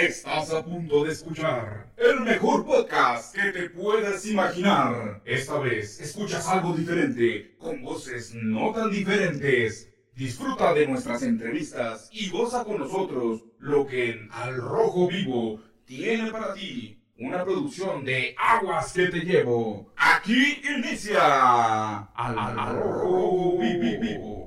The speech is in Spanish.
Estás a punto de escuchar el mejor podcast que te puedas imaginar. Esta vez escuchas algo diferente, con voces no tan diferentes. Disfruta de nuestras entrevistas y goza con nosotros lo que en Al Rojo Vivo tiene para ti. Una producción de Aguas que te llevo. Aquí inicia Al, Rojo Vivo.